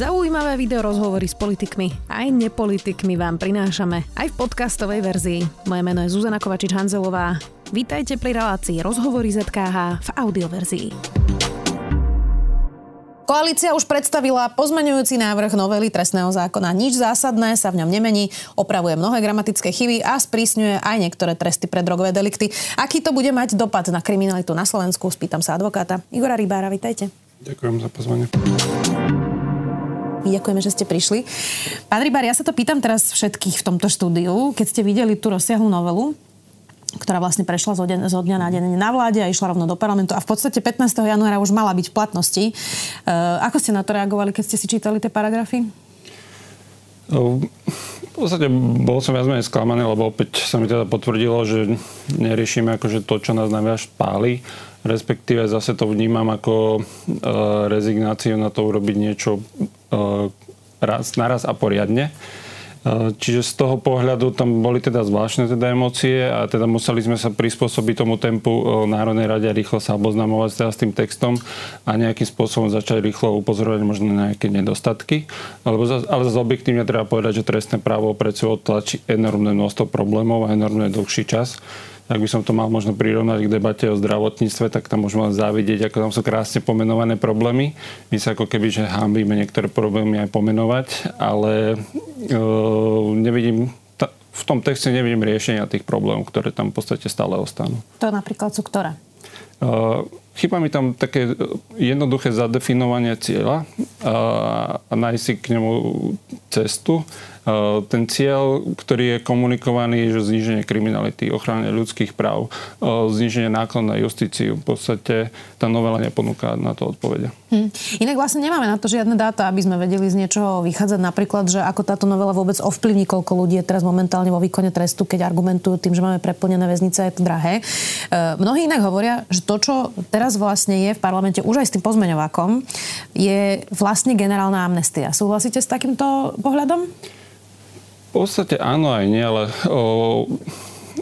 Zaujímavé video rozhovory s politikmi aj nepolitikmi vám prinášame aj v podcastovej verzii. Moje meno je Zuzana Kovačič-Hanzelová. Vítajte pri relácii Rozhovory ZKH v audioverzii. Koalícia už predstavila pozmeňujúci návrh novely trestného zákona. Nič zásadné sa v ňom nemení, opravuje mnohé gramatické chyby a sprísňuje aj niektoré tresty pre drogové delikty. Aký to bude mať dopad na kriminalitu na Slovensku? Spýtam sa advokáta Igora Rybára. Vítajte. Ďakujem za pozvanie. My ďakujeme, že ste prišli. Pán Rybár, ja sa to pýtam teraz všetkých v tomto štúdiu. Keď ste videli tú rozsiahlu novelu, ktorá vlastne prešla zo, deň, zo dňa na deň na vláde a išla rovno do parlamentu a v podstate 15. januára už mala byť v platnosti. E, ako ste na to reagovali, keď ste si čítali tie paragrafy? V podstate bol som viac menej sklamaný, lebo opäť sa mi teda potvrdilo, že neriešime akože to, čo nás najviac páli, respektíve zase to vnímam ako e, rezignáciu na to urobiť niečo e, raz, naraz a poriadne. Čiže z toho pohľadu tam boli teda zvláštne teda emócie a teda museli sme sa prispôsobiť tomu tempu Národnej rade a rýchlo sa oboznamovať teda s tým textom a nejakým spôsobom začať rýchlo upozorovať možno na nejaké nedostatky. Alebo, ale zase objektívne treba povedať, že trestné právo predsa odtlačí enormné množstvo problémov a enormne dlhší čas ak by som to mal možno prirovnať k debate o zdravotníctve, tak tam môžeme závidieť, ako tam sú krásne pomenované problémy. My sa ako keby, že hámbime niektoré problémy aj pomenovať, ale uh, nevidím v tom texte nevidím riešenia tých problémov, ktoré tam v podstate stále ostanú. To napríklad sú ktoré? Uh, chýba mi tam také jednoduché zadefinovanie cieľa a, nájsť si k nemu cestu. Eh, ten cieľ, ktorý je komunikovaný, že zníženie kriminality, ochrane ľudských práv, eh, zníženie náklad na justíciu, v podstate tá novela neponúka na to odpovede. Hm. Inak vlastne nemáme na to žiadne dáta, aby sme vedeli z niečoho vychádzať. Napríklad, že ako táto novela vôbec ovplyvní, koľko ľudí je teraz momentálne vo výkone trestu, keď argumentujú tým, že máme preplnené väznice, je to drahé. E, mnohí inak hovoria, že to, čo teraz vlastne je v parlamente, už aj s tým pozmeňovákom, je vlastne generálna amnestia. Súhlasíte s takýmto pohľadom? V podstate áno aj nie, ale o,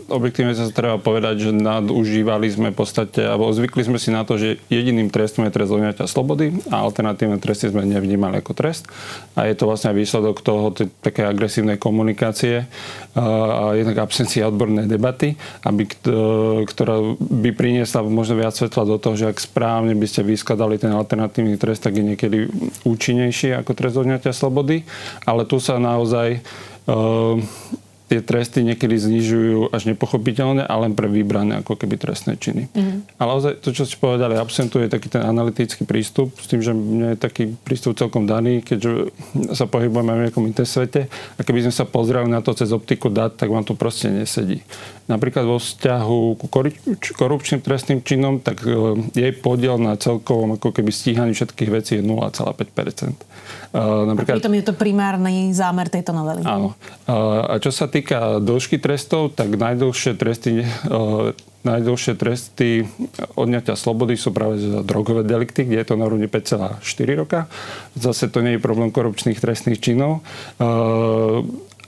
objektívne sa treba povedať, že nadužívali sme v podstate, alebo zvykli sme si na to, že jediným trestom je trest odňatia slobody a alternatívne tresty sme nevnímali ako trest. A je to vlastne výsledok toho, také agresívnej komunikácie a jednak absencia odbornej debaty, aby, ktorá by priniesla možno viac svetla do toho, že ak správne by ste vyskladali ten alternatívny trest, tak je niekedy účinnejší ako trest odňatia slobody. Ale tu sa naozaj Ehm, tie tresty niekedy znižujú až nepochopiteľne a len pre vybrané ako keby trestné činy. Mm-hmm. Ale ozaj to, čo ste povedali, absentuje taký ten analytický prístup s tým, že mne je taký prístup celkom daný, keďže sa pohybujeme v nejakom svete a keby sme sa pozreli na to cez optiku dát, tak vám to proste nesedí. Napríklad vo vzťahu ku korupčným trestným činom, tak e, jej podiel na celkovom ako keby stíhaní všetkých vecí je 0,5%. Uh, napríklad, a pritom je to primárny zámer tejto novely. Áno. Uh, a čo sa týka dĺžky trestov, tak najdlhšie tresty, najdlhšie tresty odňatia slobody sú práve za drogové delikty, kde je to na úrovni 5,4 roka. Zase to nie je problém korupčných trestných činov.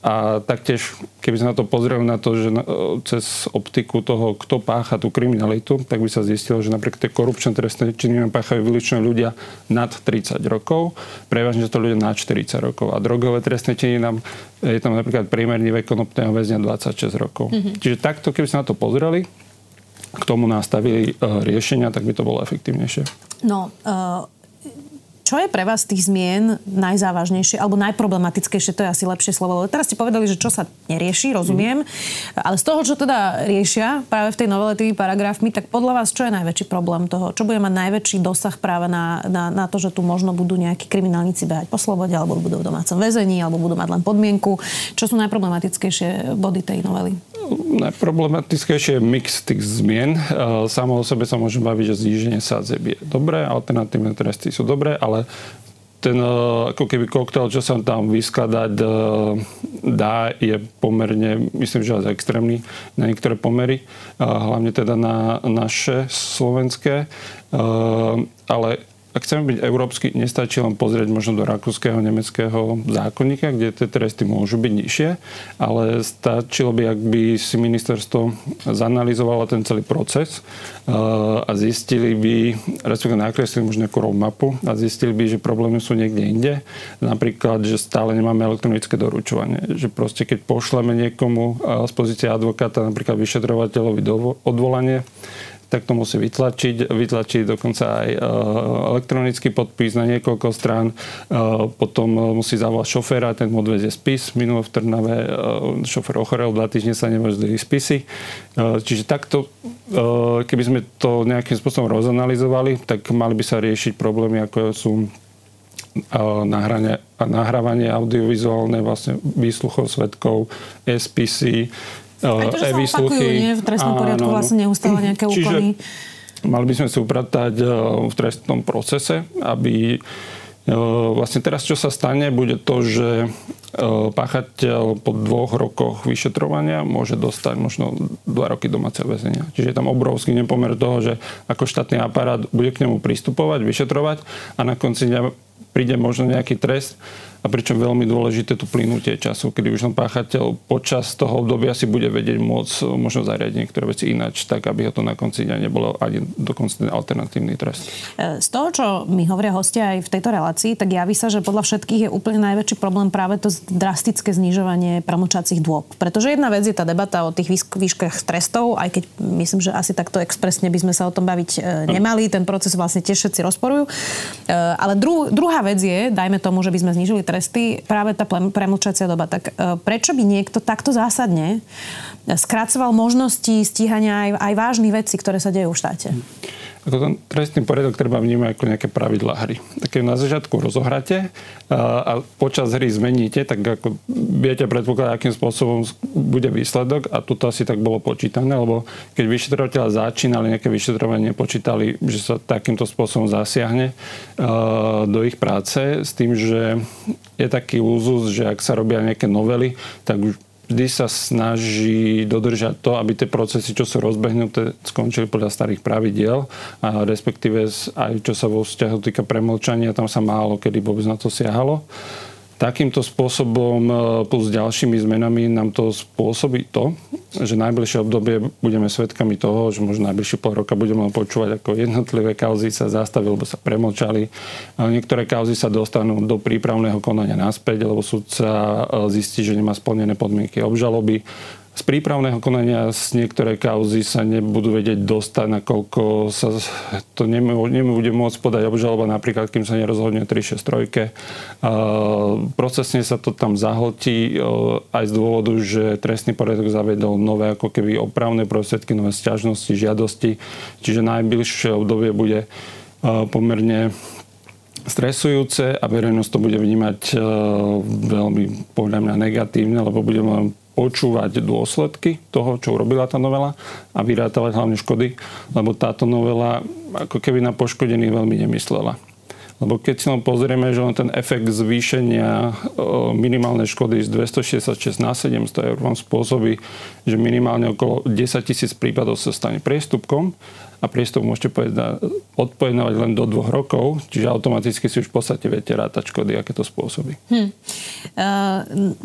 A taktiež, keby sme na to pozreli na to, že na, cez optiku toho, kto pácha tú kriminalitu, tak by sa zistilo, že napríklad tie korupčné trestné činy páchajú vyličné ľudia nad 30 rokov, prevažne to ľudia nad 40 rokov. A drogové trestné činy nám, je tam napríklad priemerný vek konopného väzňa 26 rokov. Mm-hmm. Čiže takto, keby sme na to pozreli, k tomu nastavili uh, riešenia, tak by to bolo efektívnejšie. No, uh čo je pre vás tých zmien najzávažnejšie alebo najproblematickejšie, to je asi lepšie slovo. Teraz ste povedali, že čo sa nerieši, rozumiem, mm. ale z toho, čo teda riešia práve v tej novele tými paragrafmi, tak podľa vás čo je najväčší problém toho? Čo bude mať najväčší dosah práve na, na, na to, že tu možno budú nejakí kriminálnici behať po slobode, alebo budú v domácom väzení, alebo budú mať len podmienku? Čo sú najproblematickejšie body tej novely? Najproblematickejšie je mix tých zmien. Samo o sebe sa môžem baviť, že zníženie sádzeb je dobré, alternatívne tresty sú dobré, ale ten e, ako keby koktail, čo sa tam vyskladať e, dá, je pomerne, myslím, že extrémny na niektoré pomery, hlavne teda na naše slovenské. Ale ak chceme byť európsky, nestačí len pozrieť možno do rakúskeho, nemeckého zákonníka, kde tie tresty môžu byť nižšie, ale stačilo by, ak by si ministerstvo zanalizovalo ten celý proces eh, a zistili by, respektíve nakreslili možno nejakú roadmapu a zistili by, že problémy sú niekde inde. Napríklad, že stále nemáme elektronické doručovanie. Že proste, keď pošleme niekomu eh, z pozície advokáta, napríklad vyšetrovateľovi odvolanie, tak to musí vytlačiť, vytlačiť dokonca aj e, elektronický podpis na niekoľko strán, e, potom musí zavolať šoféra, ten mu odvezie spis. Minulo v Trnave e, šofér ochorel, dva týždne sa nemôžu spisy. Čiže takto, keby sme to nejakým spôsobom rozanalizovali, tak mali by sa riešiť problémy, ako sú nahranie, nahrávanie audiovizuálne, vlastne výsluchov svetkov, SPC, aj to, že sa opakujú, nie? V trestnom poriadku áno, vlastne neustále nejaké úkony. Mali by sme si upratať e, v trestnom procese, aby e, vlastne teraz, čo sa stane, bude to, že e, páchateľ po dvoch rokoch vyšetrovania môže dostať možno dva roky domáceho väzenia. Čiže je tam obrovský nepomer toho, že ako štátny aparát bude k nemu pristupovať, vyšetrovať a na konci dňa príde možno nejaký trest a pričom veľmi dôležité to plynutie času, kedy už ten páchateľ počas toho obdobia si bude vedieť môcť e, možno zariadiť niektoré veci ináč, tak aby ho to na konci dňa nebolo ani dokonca alternatívny trest. E, z toho, čo mi hovoria hostia aj v tejto relácii, tak javí sa, že podľa všetkých je úplne najväčší problém práve to drastické znižovanie promlčacích dôb. Pretože jedna vec je tá debata o tých výškach trestov, aj keď myslím, že asi takto expresne by sme sa o tom baviť e, nemali, ten proces vlastne tiež všetci rozporujú. Ale dru, druhá vec je, dajme tomu, že by sme znižili tresty, práve tá premlčacia doba. Tak e, prečo by niekto takto zásadne skracoval možnosti stíhania aj, aj vážnych vecí, ktoré sa dejú v štáte? Ako ten trestný poriadok treba vnímať ako nejaké pravidlá hry. Tak na začiatku rozohráte a počas hry zmeníte, tak ako viete predpokladať, akým spôsobom bude výsledok a tuto asi tak bolo počítané, lebo keď vyšetrovateľa začínali nejaké vyšetrovanie, počítali, že sa takýmto spôsobom zasiahne do ich práce s tým, že je taký úzus, že ak sa robia nejaké novely, tak už vždy sa snaží dodržať to, aby tie procesy, čo sú rozbehnuté, skončili podľa starých pravidiel a respektíve aj čo sa vo vzťahu týka premlčania, tam sa málo kedy vôbec na to siahalo. Takýmto spôsobom e, plus ďalšími zmenami nám to spôsobí to, že najbližšie obdobie budeme svedkami toho, že možno najbližšie pol roka budeme počúvať, ako jednotlivé kauzy sa zastavili, lebo sa premlčali. Niektoré kauzy sa dostanú do prípravného konania naspäť, lebo súdca e, zistí, že nemá splnené podmienky obžaloby z prípravného konania z niektoré kauzy sa nebudú vedieť dostať, nakoľko sa to nebude môcť podať obžaloba, napríklad kým sa nerozhodne 363. Procesne sa to tam zahltí aj z dôvodu, že trestný poriadok zaviedol nové ako keby opravné prostriedky, nové sťažnosti, žiadosti. Čiže najbližšie obdobie bude pomerne stresujúce a verejnosť to bude vnímať veľmi podľa mňa negatívne, lebo budeme počúvať dôsledky toho, čo urobila tá novela a vyrátavať hlavne škody, lebo táto novela ako keby na poškodených veľmi nemyslela. Lebo keď si len pozrieme, že len ten efekt zvýšenia minimálnej škody z 266 na 700 eur vám spôsobí, že minimálne okolo 10 tisíc prípadov sa stane priestupkom a priestup môžete odpovedať len do dvoch rokov, čiže automaticky si už v podstate viete rátať škody, aké to spôsobí. Hm. Uh,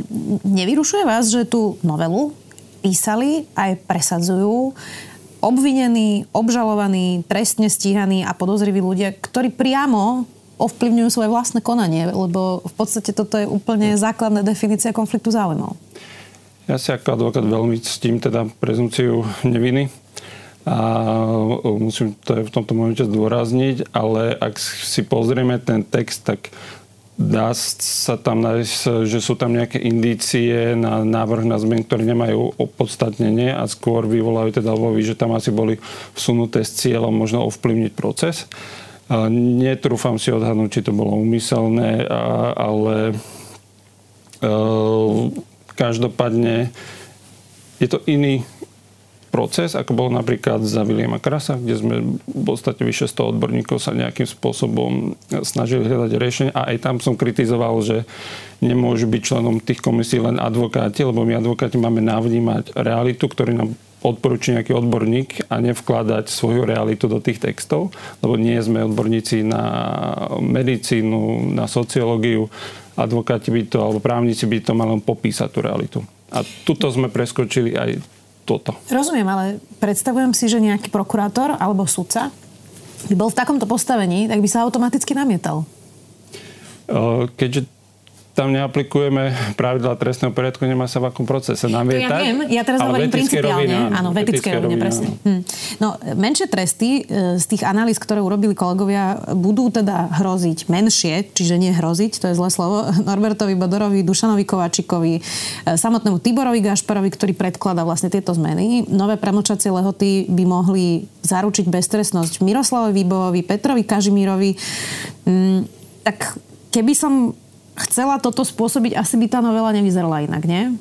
nevyrušuje vás, že tú novelu písali aj presadzujú obvinení, obžalovaní, trestne stíhaní a podozriví ľudia, ktorí priamo ovplyvňujú svoje vlastné konanie, lebo v podstate toto je úplne základná definícia konfliktu záujmov. Ja si ako advokát veľmi ctím teda prezumciu neviny a musím to v tomto momente zdôrazniť, ale ak si pozrieme ten text, tak dá sa tam nájsť, že sú tam nejaké indície na návrh na zmen, ktoré nemajú opodstatnenie a skôr vyvolajú teda obavy, že tam asi boli vsunuté s cieľom možno ovplyvniť proces. Netrúfam si odhadnúť, či to bolo umyselné, ale e, každopádne je to iný proces, ako bol napríklad za Williama Krasa, kde sme v podstate vyše 100 odborníkov sa nejakým spôsobom snažili hľadať riešenie a aj tam som kritizoval, že nemôžu byť členom tých komisí len advokáti, lebo my advokáti máme navnímať realitu, ktorý nám odporúči nejaký odborník a nevkladať svoju realitu do tých textov, lebo nie sme odborníci na medicínu, na sociológiu, advokáti by to, alebo právnici by to mali len popísať tú realitu. A tuto sme preskočili aj toto. Rozumiem, ale predstavujem si, že nejaký prokurátor alebo sudca by bol v takomto postavení, tak by sa automaticky namietal. Keďže tam neaplikujeme pravidla trestného poriadku, nemá sa v akom procese namietať. Ja viem, ja teraz hovorím principiálne. Rovine, áno, v etickej rovine, presne. Hm. No, menšie tresty e, z tých analýz, ktoré urobili kolegovia, budú teda hroziť menšie, čiže nie hroziť, to je zlé slovo, Norbertovi Bodorovi, Dušanovi Kovačikovi, e, samotnému Tiborovi Gašparovi, ktorý predkladá vlastne tieto zmeny. Nové premlčacie lehoty by mohli zaručiť beztrestnosť Miroslavovi Výbovovi, Petrovi Kažimírovi. Hm, tak keby som chcela toto spôsobiť, asi by tá novela nevyzerala inak, nie?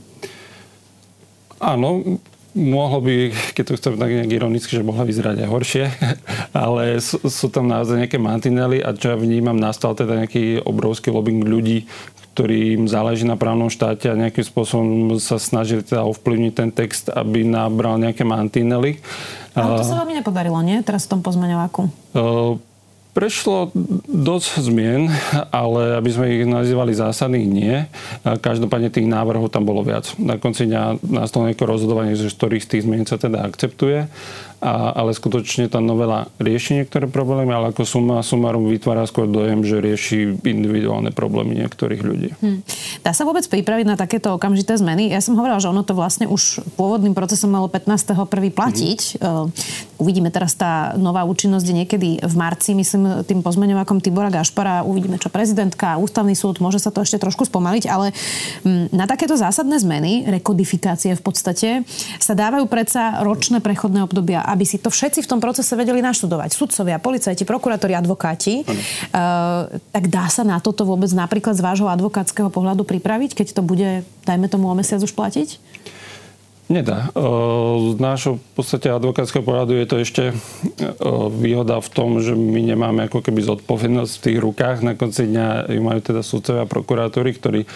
Áno, mohlo by, keď to chcem tak nejak ironicky, že mohla vyzerať aj horšie, ale sú, sú tam naozaj nejaké mantinely a čo ja vnímam, nastal teda nejaký obrovský lobbying ľudí, ktorým záleží na právnom štáte a nejakým spôsobom sa snažili teda ovplyvniť ten text, aby nabral nejaké mantinely. Ale to sa vám nepodarilo, nie? Teraz v tom pozmeňováku. Uh, Prešlo dosť zmien, ale aby sme ich nazývali zásadných, nie. Každopádne tých návrhov tam bolo viac. Na konci dňa nastalo nejaké rozhodovanie, z ktorých z tých zmien sa teda akceptuje a, ale skutočne tá novela rieši niektoré problémy, ale ako suma sumarum vytvára skôr dojem, že rieši individuálne problémy niektorých ľudí. Hmm. Dá sa vôbec pripraviť na takéto okamžité zmeny? Ja som hovorila, že ono to vlastne už pôvodným procesom malo 15.1. platiť. Hmm. Uvidíme teraz tá nová účinnosť niekedy v marci, myslím, tým pozmeňovakom Tibora Gašpara. Uvidíme, čo prezidentka, ústavný súd, môže sa to ešte trošku spomaliť, ale um, na takéto zásadné zmeny, rekodifikácie v podstate, sa dávajú predsa ročné prechodné obdobia aby si to všetci v tom procese vedeli naštudovať. Sudcovia, policajti, prokurátori, advokáti. Uh, tak dá sa na toto vôbec napríklad z vášho advokátskeho pohľadu pripraviť, keď to bude, dajme tomu, o mesiac už platiť? Nedá. Z nášho v podstate advokátskeho pohľadu je to ešte výhoda v tom, že my nemáme ako keby zodpovednosť v tých rukách. Na konci dňa ju majú teda sudcovia a prokurátori, ktorí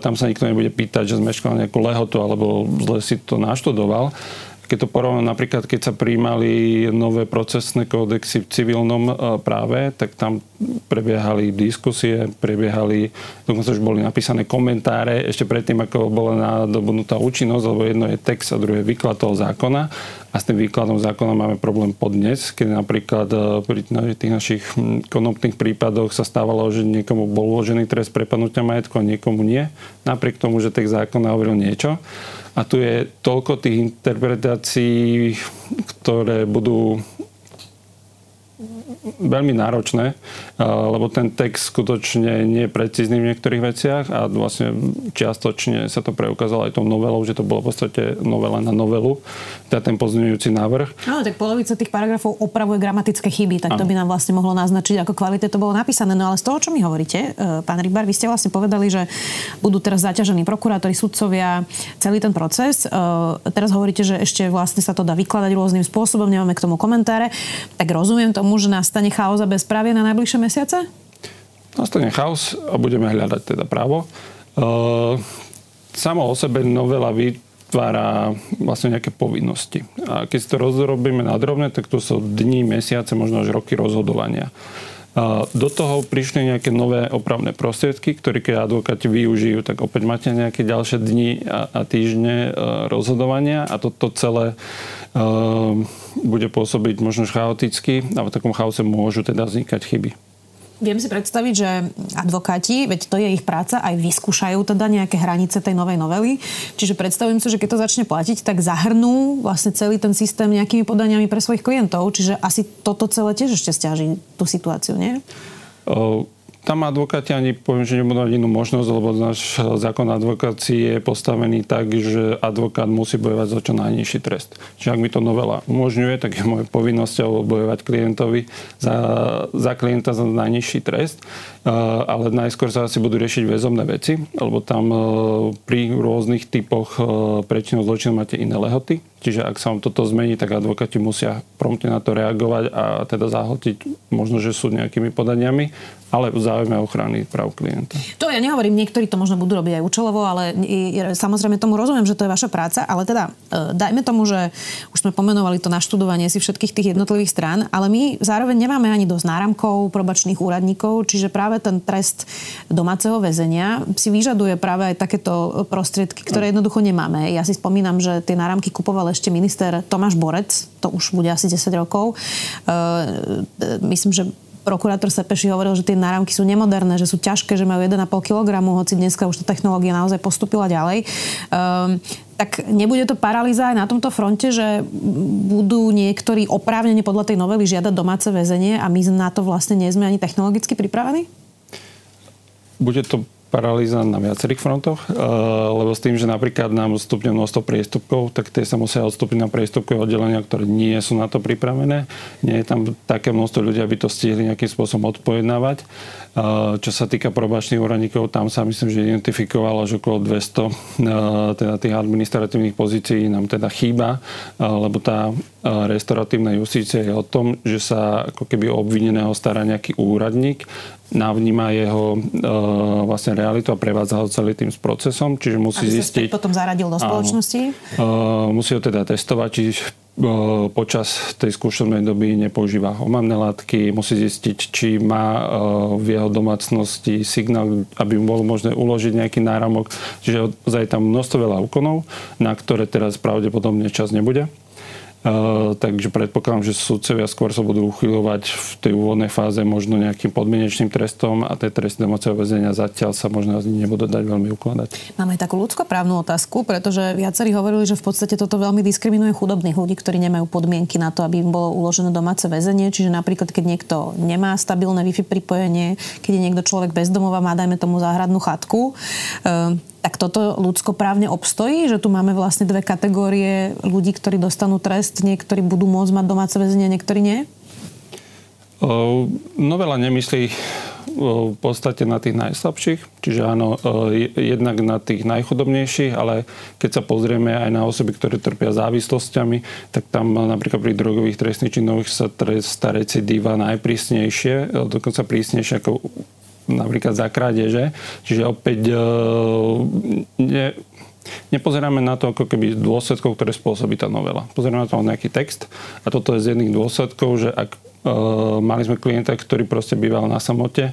tam sa nikto nebude pýtať, že zmeškal nejakú lehotu alebo zle si to naštudoval. Keď to porovnám napríklad, keď sa príjmali nové procesné kódexy v civilnom e, práve, tak tam prebiehali diskusie, prebiehali, dokonca už boli napísané komentáre ešte predtým, ako bola nadobudnutá účinnosť, lebo jedno je text a druhé je výklad toho zákona. A s tým výkladom zákona máme problém podnes, keď napríklad e, pri tých našich konopných prípadoch sa stávalo, že niekomu bol uložený trest prepadnutia majetku a niekomu nie, napriek tomu, že text zákona hovoril niečo. A tu je toľko tých interpretácií, ktoré budú veľmi náročné, lebo ten text skutočne nie je precízny v niektorých veciach a vlastne čiastočne sa to preukázalo aj tou novelou, že to bolo v podstate novela na novelu, teda ten pozmeňujúci návrh. Áno, tak polovica tých paragrafov opravuje gramatické chyby, tak to by nám vlastne mohlo naznačiť, ako kvalite to bolo napísané. No ale z toho, čo mi hovoríte, e, pán Rybar, vy ste vlastne povedali, že budú teraz zaťažení prokurátori, sudcovia, celý ten proces. E, teraz hovoríte, že ešte vlastne sa to dá vykladať rôznym spôsobom, nemáme k tomu komentáre. Tak rozumiem tomu, že nastane chaos a bezprávie na najbližšie mesiace? Nastane chaos a budeme hľadať teda právo. Uh, samo o sebe novela vytvára vlastne nejaké povinnosti. A keď si to rozrobíme na drobné, tak to sú dní, mesiace, možno až roky rozhodovania. Do toho prišli nejaké nové opravné prostriedky, ktoré keď advokáti využijú, tak opäť máte nejaké ďalšie dni a, a týždne uh, rozhodovania a toto celé Ehm, bude pôsobiť možno chaoticky a v takom chaose môžu teda vznikať chyby. Viem si predstaviť, že advokáti, veď to je ich práca, aj vyskúšajú teda nejaké hranice tej novej novely. Čiže predstavujem si, že keď to začne platiť, tak zahrnú vlastne celý ten systém nejakými podaniami pre svojich klientov. Čiže asi toto celé tiež ešte stiaží tú situáciu, nie? Uh tam advokáti ani poviem, že nebudú mať inú možnosť, lebo náš zákon advokácie je postavený tak, že advokát musí bojovať za čo najnižší trest. Čiže ak mi to novela umožňuje, tak je mojou povinnosťou bojovať klientovi za, za klienta za najnižší trest. Ale najskôr sa asi budú riešiť väzobné veci, lebo tam pri rôznych typoch prečinov zločinu máte iné lehoty. Čiže ak sa vám toto zmení, tak advokáti musia promptne na to reagovať a teda zahltiť možno, že sú nejakými podaniami ale v záujme ochrany práv klienta. To ja nehovorím, niektorí to možno budú robiť aj účelovo, ale samozrejme tomu rozumiem, že to je vaša práca, ale teda e, dajme tomu, že už sme pomenovali to naštudovanie si všetkých tých jednotlivých strán, ale my zároveň nemáme ani dosť náramkov, probačných úradníkov, čiže práve ten trest domáceho väzenia si vyžaduje práve aj takéto prostriedky, ktoré jednoducho nemáme. Ja si spomínam, že tie náramky kupoval ešte minister Tomáš Borec, to už bude asi 10 rokov. E, e, myslím, že prokurátor Sepeši hovoril, že tie náramky sú nemoderné, že sú ťažké, že majú 1,5 kg, hoci dneska už tá technológia naozaj postupila ďalej. Um, tak nebude to paralýza aj na tomto fronte, že budú niektorí oprávnene podľa tej novely žiadať domáce väzenie a my na to vlastne nie sme ani technologicky pripravení? Bude to paralýza na viacerých frontoch, eh, lebo s tým, že napríklad nám stupne množstvo priestupkov, tak tie sa musia odstúpiť na priestupkové oddelenia, ktoré nie sú na to pripravené. Nie je tam také množstvo ľudí, aby to stihli nejakým spôsobom odpojednávať. Eh, čo sa týka probačných úradníkov, tam sa myslím, že identifikovalo, že okolo 200 eh, teda tých administratívnych pozícií nám teda chýba, lebo tá restauratívna justícia je o tom, že sa ako keby obvineného stará nejaký úradník, navníma jeho uh, vlastne realitu a prevádza ho celý tým s procesom, čiže musí Aby zistiť... potom zaradil do spoločnosti? Áno, uh, musí ho teda testovať, či počas tej skúšobnej doby nepoužíva omamné látky, musí zistiť, či má v jeho domácnosti signál, aby mu bolo možné uložiť nejaký náramok. Čiže je tam množstvo veľa úkonov, na ktoré teraz pravdepodobne čas nebude. Uh, takže predpokladám, že sudcovia skôr sa budú uchylovať v tej úvodnej fáze možno nejakým podmienečným trestom a tie tresty domáceho väzenia zatiaľ sa možno nebudú dať veľmi ukladať. Máme aj takú ľudskoprávnu otázku, pretože viacerí hovorili, že v podstate toto veľmi diskriminuje chudobných ľudí, ktorí nemajú podmienky na to, aby im bolo uložené domáce väzenie. Čiže napríklad, keď niekto nemá stabilné Wi-Fi pripojenie, keď je niekto človek bezdomová, má dajme tomu záhradnú chatku, uh, tak toto ľudskoprávne obstojí, že tu máme vlastne dve kategórie ľudí, ktorí dostanú trest, niektorí budú môcť mať domáce väzenie, niektorí nie? Novela nemyslí v podstate na tých najslabších, čiže áno, jednak na tých najchudobnejších, ale keď sa pozrieme aj na osoby, ktoré trpia závislosťami, tak tam napríklad pri drogových trestných činoch sa trestá recidíva najprísnejšie, dokonca prísnejšie ako napríklad za krádeže. Čiže opäť e, ne, nepozeráme na to ako keby dôsledkov, ktoré spôsobí tá novela. Pozeráme na to nejaký text a toto je z jedných dôsledkov, že ak uh, mali sme klienta, ktorý proste býval na samote,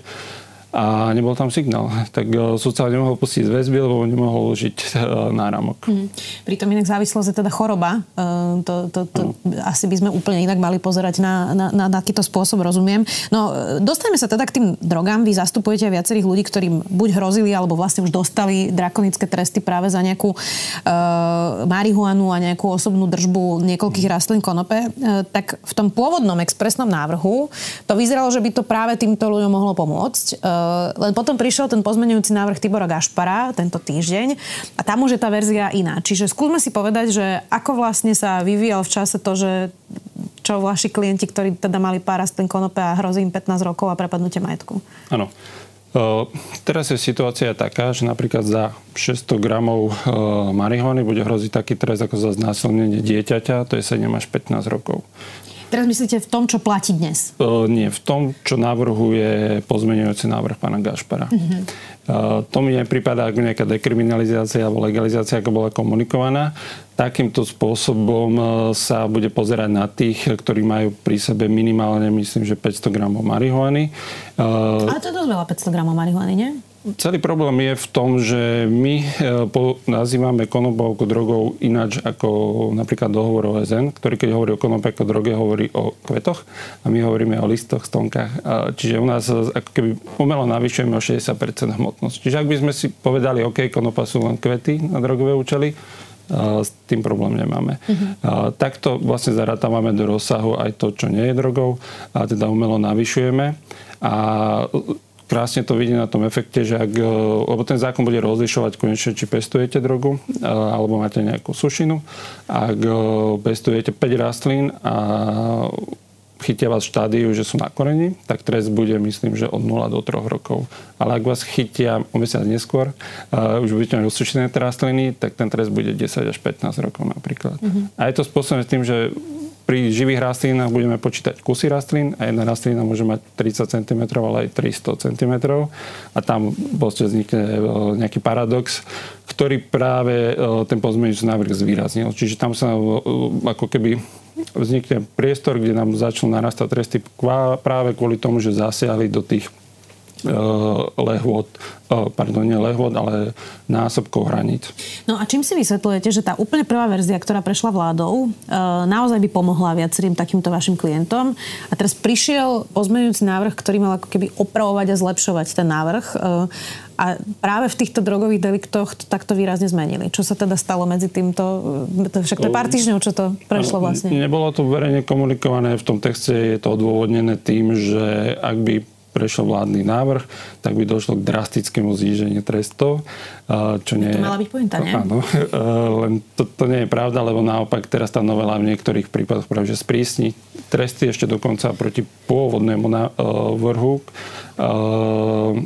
a nebol tam signál. Tak e, sudca nemohol pustiť z väzby, lebo nemohol užiť e, náramok. Mm. Pritom inak závislosť je teda choroba. E, to, to, to mm. asi by sme úplne inak mali pozerať na, na, na takýto spôsob, rozumiem. No, dostaneme sa teda k tým drogám. Vy zastupujete viacerých ľudí, ktorým buď hrozili, alebo vlastne už dostali drakonické tresty práve za nejakú uh, marihuanu a nejakú osobnú držbu niekoľkých rastlín konope. Uh, tak v tom pôvodnom expresnom návrhu to vyzeralo, že by to práve týmto ľuďom mohlo pomôcť. Eh, len potom prišiel ten pozmenujúci návrh Tibora Gašpara tento týždeň a tam už je tá verzia iná. Čiže skúsme si povedať, že ako vlastne sa vyvíjal v čase to, že čo vaši klienti, ktorí teda mali pár rastlín konope a hrozí im 15 rokov a prepadnutie majetku. Áno. Uh, teraz je situácia taká, že napríklad za 600 gramov uh, marihuany bude hroziť taký trest ako za znásilnenie dieťaťa, to je 7 až 15 rokov. Teraz myslíte v tom, čo platí dnes? Uh, nie, v tom, čo navrhuje pozmeňujúci návrh pána Gašpara. Uh-huh. Uh, to mi nepripadá ako nejaká dekriminalizácia alebo legalizácia, ako bola komunikovaná. Takýmto spôsobom sa bude pozerať na tých, ktorí majú pri sebe minimálne, myslím, že 500 gramov marihuany. Uh, Ale to je dosť veľa 500 gramov marihuany, nie? Celý problém je v tom, že my e, nazývame konopou drogou ináč ako napríklad dohovor OSN, ktorý keď hovorí o konope ako droge, hovorí o kvetoch a my hovoríme o listoch, stonkách. Čiže u nás ako keby umelo navyšujeme o 60% hmotnosť. Čiže ak by sme si povedali, OK, konopa sú len kvety na drogové účely, s tým problém nemáme. Uh-huh. Takto vlastne zarátavame do rozsahu aj to, čo nie je drogou a teda umelo navyšujeme. A krásne to vidí na tom efekte, že ak, e, lebo ten zákon bude rozlišovať konečne, či pestujete drogu e, alebo máte nejakú sušinu. Ak e, pestujete 5 rastlín a chytia vás v štádiu, že sú na koreni, tak trest bude, myslím, že od 0 do 3 rokov. Ale ak vás chytia o mesiac neskôr, uh, už budete mať osušené rastliny, tak ten trest bude 10 až 15 rokov napríklad. Uh-huh. A je to spôsobené tým, že pri živých rastlinách budeme počítať kusy rastlín a jedna rastlina môže mať 30 cm, ale aj 300 cm a tam proste vznikne e, nejaký paradox, ktorý práve e, ten pozmeňujúci návrh zvýraznil. Čiže tam sa e, ako keby vznikne priestor, kde nám začnú narastať tresty práve kvôli tomu, že zasiahli do tých lehôd, pardon, nie lehôd, ale násobkov hraníc. No a čím si vysvetľujete, že tá úplne prvá verzia, ktorá prešla vládou, naozaj by pomohla viacerým takýmto vašim klientom a teraz prišiel pozmeňujúci návrh, ktorý mal ako keby opravovať a zlepšovať ten návrh a práve v týchto drogových deliktoch to takto výrazne zmenili. Čo sa teda stalo medzi týmto, však to je pár týždňov, čo to prešlo vlastne. Nebolo to verejne komunikované, v tom texte je to odôvodnené tým, že ak by prešiel vládny návrh, tak by došlo k drastickému zníženiu trestov. Čo nie to mala byť pointa, nie? Áno, len to, to nie je pravda, lebo naopak teraz tá novela v niektorých prípadoch práve že sprísni tresty ešte dokonca proti pôvodnému vrhu,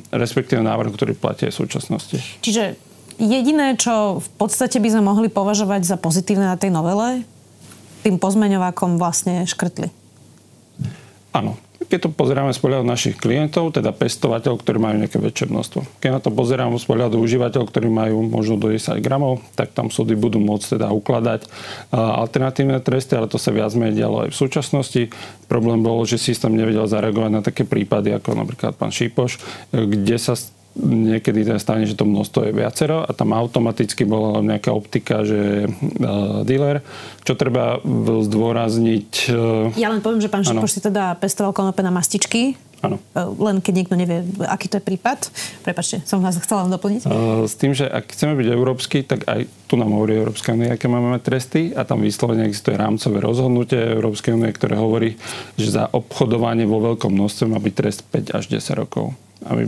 respektíve návrhu, ktorý platí aj v súčasnosti. Čiže jediné, čo v podstate by sme mohli považovať za pozitívne na tej novele, tým pozmeňovákom vlastne škrtli. Áno, keď to pozeráme z pohľadu našich klientov, teda pestovateľov, ktorí majú nejaké väčšie množstvo. Keď na to pozerám z pohľadu užívateľov, ktorí majú možno do 10 gramov, tak tam súdy budú môcť teda ukladať alternatívne tresty, ale to sa viac menej dialo aj v súčasnosti. Problém bol, že systém nevedel zareagovať na také prípady, ako napríklad pán Šípoš, kde sa niekedy ten stane, že to množstvo je viacero a tam automaticky bola nejaká optika, že uh, dealer. Čo treba zdôrazniť... Uh, ja len poviem, že pán Šipoš si teda pestoval konope na mastičky. Áno. Uh, len keď niekto nevie, aký to je prípad. Prepačte, som vás chcela len doplniť. Uh, s tým, že ak chceme byť európsky, tak aj tu nám hovorí Európska únia, aké máme tresty a tam vyslovene existuje rámcové rozhodnutie Európskej únie, ktoré hovorí, že za obchodovanie vo veľkom množstve má byť trest 5 až 10 rokov a my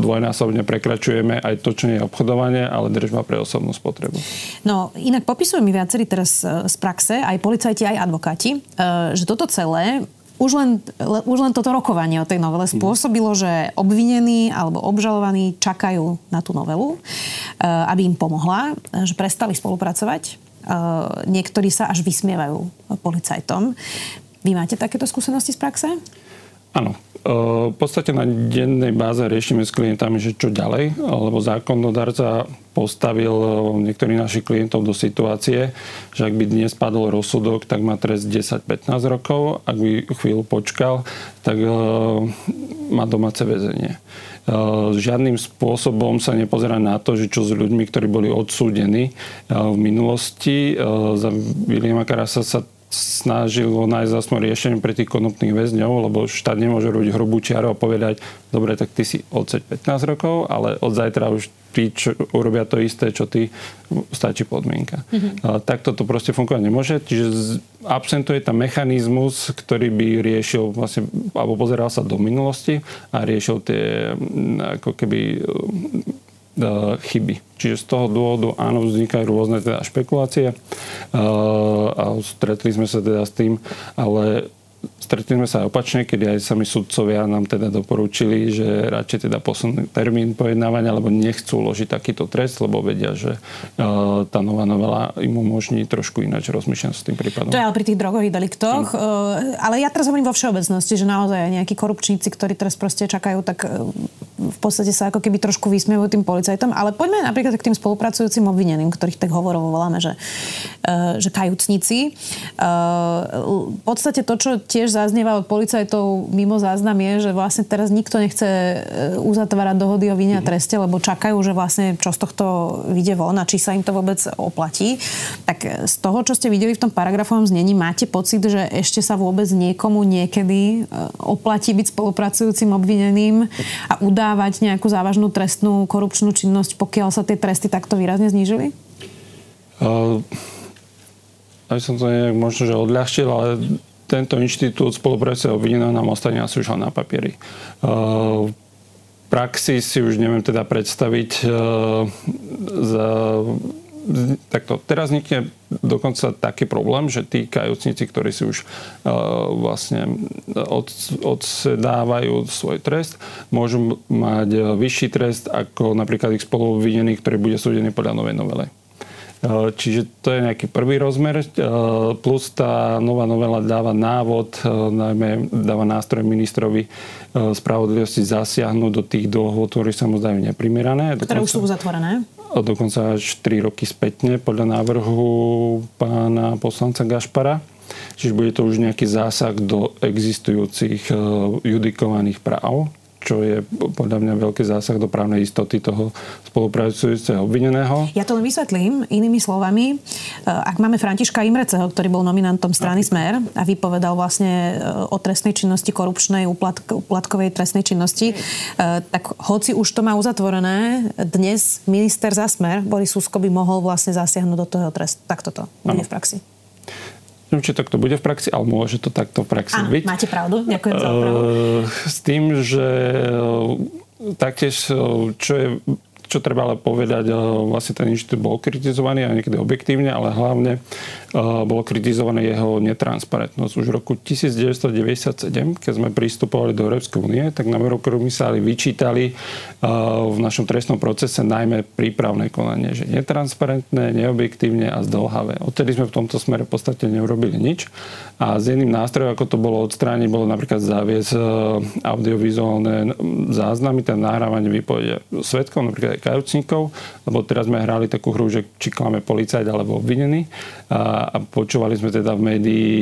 dvojnásobne prekračujeme aj to, čo nie je obchodovanie, ale držba pre osobnú spotrebu. No, inak popisujú mi viacerí teraz e, z praxe, aj policajti, aj advokáti, e, že toto celé už len, už len toto rokovanie o tej novele mhm. spôsobilo, že obvinení alebo obžalovaní čakajú na tú novelu, e, aby im pomohla, že prestali spolupracovať. Niektorí sa až vysmievajú policajtom. Vy máte takéto skúsenosti z praxe? Áno. V podstate na dennej báze riešime s klientami, že čo ďalej, lebo zákonodárca postavil niektorých našich klientov do situácie, že ak by dnes padol rozsudok, tak má trest 10-15 rokov, ak by chvíľu počkal, tak má domáce väzenie. Žiadnym spôsobom sa nepozerá na to, že čo s ľuďmi, ktorí boli odsúdení v minulosti. Za Williama Karasa sa snažilo nájsť aspoň riešenie pre tých konopných väzňov, lebo štát nemôže robiť hrubú čiaru a povedať, dobre, tak ty si odseď 15 rokov, ale od zajtra už tí, čo urobia to isté, čo ty, stačí podmienka. Mm-hmm. Takto to proste fungovať nemôže, čiže absentuje tam mechanizmus, ktorý by riešil vlastne, alebo pozeral sa do minulosti a riešil tie ako keby chyby. Čiže z toho dôvodu áno, vznikajú rôzne teda špekulácie e, a stretli sme sa teda s tým, ale stretli sme sa aj opačne, kedy aj sami sudcovia nám teda doporučili, že radšej teda posunú termín pojednávania, lebo nechcú uložiť takýto trest, lebo vedia, že uh, tá nová novela im umožní trošku ináč rozmýšľať s tým prípadom. To je ale pri tých drogových deliktoch. Uh, ale ja teraz hovorím vo všeobecnosti, že naozaj aj nejakí korupčníci, ktorí teraz proste čakajú, tak uh, v podstate sa ako keby trošku vysmievajú tým policajtom. Ale poďme napríklad k tým spolupracujúcim obvineným, ktorých tak hovorovo voláme, že, že kajúcnici. V podstate to, čo tiež zaznieva od policajtov mimo záznam je, že vlastne teraz nikto nechce e, uzatvárať dohody o vine a treste, lebo čakajú, že vlastne čo z tohto vyjde von a či sa im to vôbec oplatí. Tak z toho, čo ste videli v tom paragrafovom znení, máte pocit, že ešte sa vôbec niekomu niekedy e, oplatí byť spolupracujúcim obvineným a udávať nejakú závažnú trestnú korupčnú činnosť, pokiaľ sa tie tresty takto výrazne znížili? Uh, aby som to nejak možno, že odľahčil, ale tento inštitút spolupráce obvineného nám ostane asi už na papieri. V praxi si už neviem teda predstaviť za takto, teraz nikne dokonca taký problém, že tí kajúcnici, ktorí si už uh, vlastne od, odsedávajú svoj trest, môžu mať vyšší trest ako napríklad ich spoluobvinený, ktorý bude súdený podľa novej novele. Čiže to je nejaký prvý rozmer. Plus tá nová novela dáva návod, najmä dáva nástroj ministrovi spravodlivosti zasiahnuť do tých dohôd, ktoré sa mu zdajú neprimerané. Ktoré už sú uzatvorené? Dokonca až 3 roky spätne podľa návrhu pána poslanca Gašpara. Čiže bude to už nejaký zásah do existujúcich judikovaných práv čo je podľa mňa veľký zásah do právnej istoty toho spolupracujúceho obvineného. Ja to len vysvetlím inými slovami. E, ak máme Františka Imreceho, ktorý bol nominantom strany Smer a vypovedal vlastne e, o trestnej činnosti, korupčnej, úplatkovej trestnej činnosti, e, tak hoci už to má uzatvorené, dnes minister za Smer, Boris Susko, by mohol vlastne zasiahnuť do toho trestu. Tak toto bude v praxi. Neviem, či takto bude v praxi, ale môže to takto v praxi Áno, byť. máte pravdu. Ďakujem za opravu. S tým, že taktiež, čo je čo treba ale povedať, eh, vlastne ten inštitút bol kritizovaný a niekedy objektívne, ale hlavne eh, bolo kritizované jeho netransparentnosť. Už v roku 1997, keď sme pristupovali do Európskej únie, tak nám eurokomisári vyčítali v našom trestnom procese najmä prípravné konanie, že netransparentné, neobjektívne a zdlhavé. Odtedy sme v tomto smere v podstate neurobili nič a z jedným nástrojom, ako to bolo odstrániť, bolo napríklad zaviesť audiovizuálne záznamy, ten nahrávanie výpovede svetkov, napríklad kajúcnikov, lebo teraz sme hrali takú hru, že či klame policajt alebo obvinený a počúvali sme teda v médii,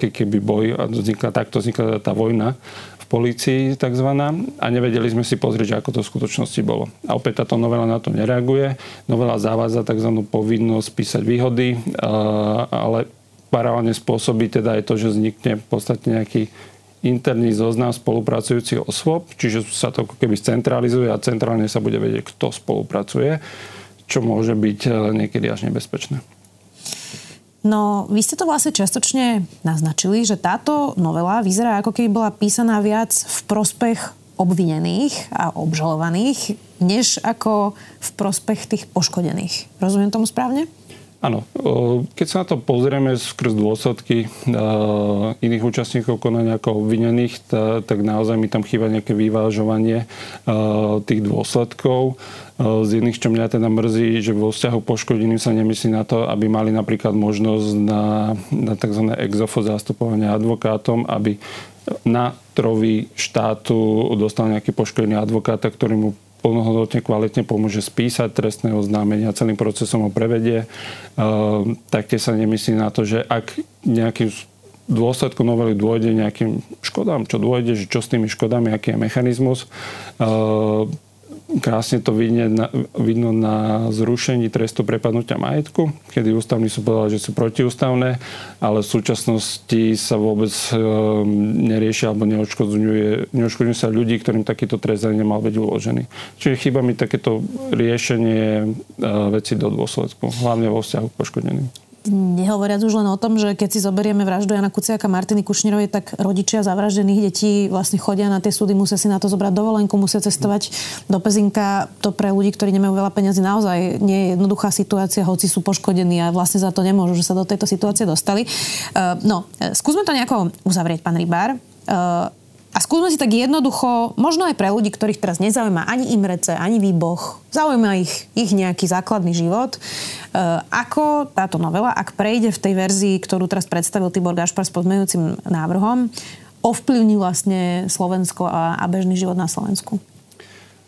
ke, keby boj a vznikla, takto vznikla teda tá vojna v polícii takzvaná a nevedeli sme si pozrieť, ako to v skutočnosti bolo. A opäť táto novela na to nereaguje. Novela zavádza tzv. povinnosť písať výhody, ale paralelne spôsobí teda aj to, že vznikne v podstate nejaký interný zoznam spolupracujúcich osôb, čiže sa to ako keby centralizuje a centrálne sa bude vedieť, kto spolupracuje, čo môže byť eh, niekedy až nebezpečné. No, vy ste to vlastne čiastočne naznačili, že táto novela vyzerá ako keby bola písaná viac v prospech obvinených a obžalovaných, než ako v prospech tých poškodených. Rozumiem tomu správne? Áno, keď sa na to pozrieme skrz dôsledky iných účastníkov konania ako obvinených, tak naozaj mi tam chýba nejaké vyvážovanie tých dôsledkov. Z jedných, čo mňa teda mrzí, že vo vzťahu poškodeným sa nemyslí na to, aby mali napríklad možnosť na, na tzv. exofo zastupovanie advokátom, aby na trovi štátu dostal nejaký poškodený advokáta, ktorý mu plnohodnotne, kvalitne pomôže spísať trestné oznámenia, celým procesom ho prevedie. Ehm, taktiež sa nemyslí na to, že ak nejakým dôsledku novely dôjde nejakým škodám, čo dôjde, že čo s tými škodami, aký je mechanizmus. Ehm, krásne to vidne na, vidno na zrušení trestu prepadnutia majetku, kedy ústavný súd povedal, že sú protiústavné, ale v súčasnosti sa vôbec e, neriešia alebo neodškodňuje, neodškodňuje sa ľudí, ktorým takýto trest nemal byť uložený. Čiže chýba mi takéto riešenie e, veci do dôsledku, hlavne vo vzťahu k poškodeným. Nehovoriac už len o tom, že keď si zoberieme vraždu Jana Kuciaka Martiny Kušnírovej, tak rodičia zavraždených detí vlastne chodia na tie súdy, musia si na to zobrať dovolenku, musia cestovať do Pezinka. To pre ľudí, ktorí nemajú veľa peniazy, naozaj nie je jednoduchá situácia, hoci sú poškodení a vlastne za to nemôžu, že sa do tejto situácie dostali. Uh, no, skúsme to nejako uzavrieť, pán Rybár. A skúsme si tak jednoducho, možno aj pre ľudí, ktorých teraz nezaujíma ani Imrece, ani Výboch, zaujíma ich, ich nejaký základný život. E, ako táto novela, ak prejde v tej verzii, ktorú teraz predstavil Tibor Gašpar s pozmeňujúcim návrhom, ovplyvní vlastne Slovensko a, a bežný život na Slovensku?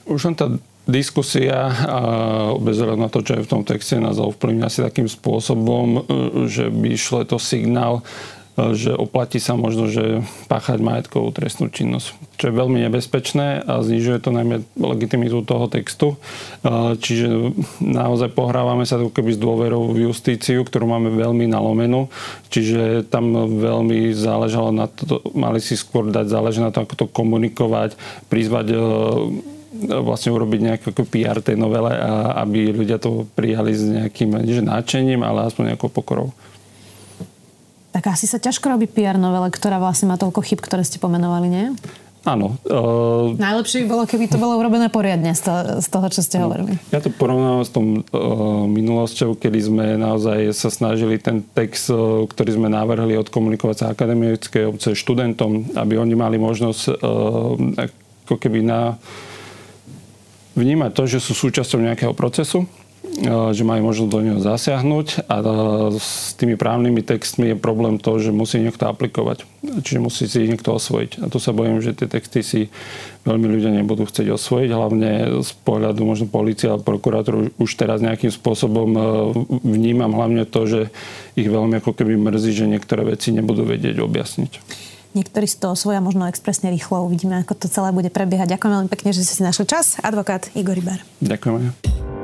Už len tá diskusia bez na to, čo je v tom texte, nás ovplyvňuje asi takým spôsobom, e, že by šlo to signál, že oplatí sa možno, že páchať majetkovú trestnú činnosť, čo je veľmi nebezpečné a znižuje to najmä legitimitu toho textu. Čiže naozaj pohrávame sa keby s dôverou v justíciu, ktorú máme veľmi nalomenú. Čiže tam veľmi záležalo na to, mali si skôr dať záležať na to, ako to komunikovať, prizvať e, vlastne urobiť nejaký PR tej novele, aby ľudia to prijali s nejakým, že náčením, ale aspoň nejakou pokorou. Tak asi sa ťažko robí PR novele, ktorá vlastne má toľko chyb, ktoré ste pomenovali, nie? Áno. Uh, Najlepšie by bolo, keby to bolo urobené poriadne z toho, z toho čo ste hovorili. Ja to porovnávam s tom uh, minulosťou, kedy sme naozaj sa snažili ten text, uh, ktorý sme navrhli odkomunikovať sa akademickej obce študentom, aby oni mali možnosť uh, ako keby na vnímať to, že sú súčasťou nejakého procesu že majú možnosť do neho zasiahnuť a s tými právnymi textmi je problém to, že musí niekto aplikovať. Čiže musí si ich niekto osvojiť. A tu sa bojím, že tie texty si veľmi ľudia nebudú chcieť osvojiť, hlavne z pohľadu možno policia a prokurátor už teraz nejakým spôsobom vnímam hlavne to, že ich veľmi ako keby mrzí, že niektoré veci nebudú vedieť objasniť. Niektorí z toho svoja možno expresne rýchlo. Uvidíme, ako to celé bude prebiehať. Ďakujem veľmi pekne, že ste si našli čas. Advokát Igor Iber. Ďakujem.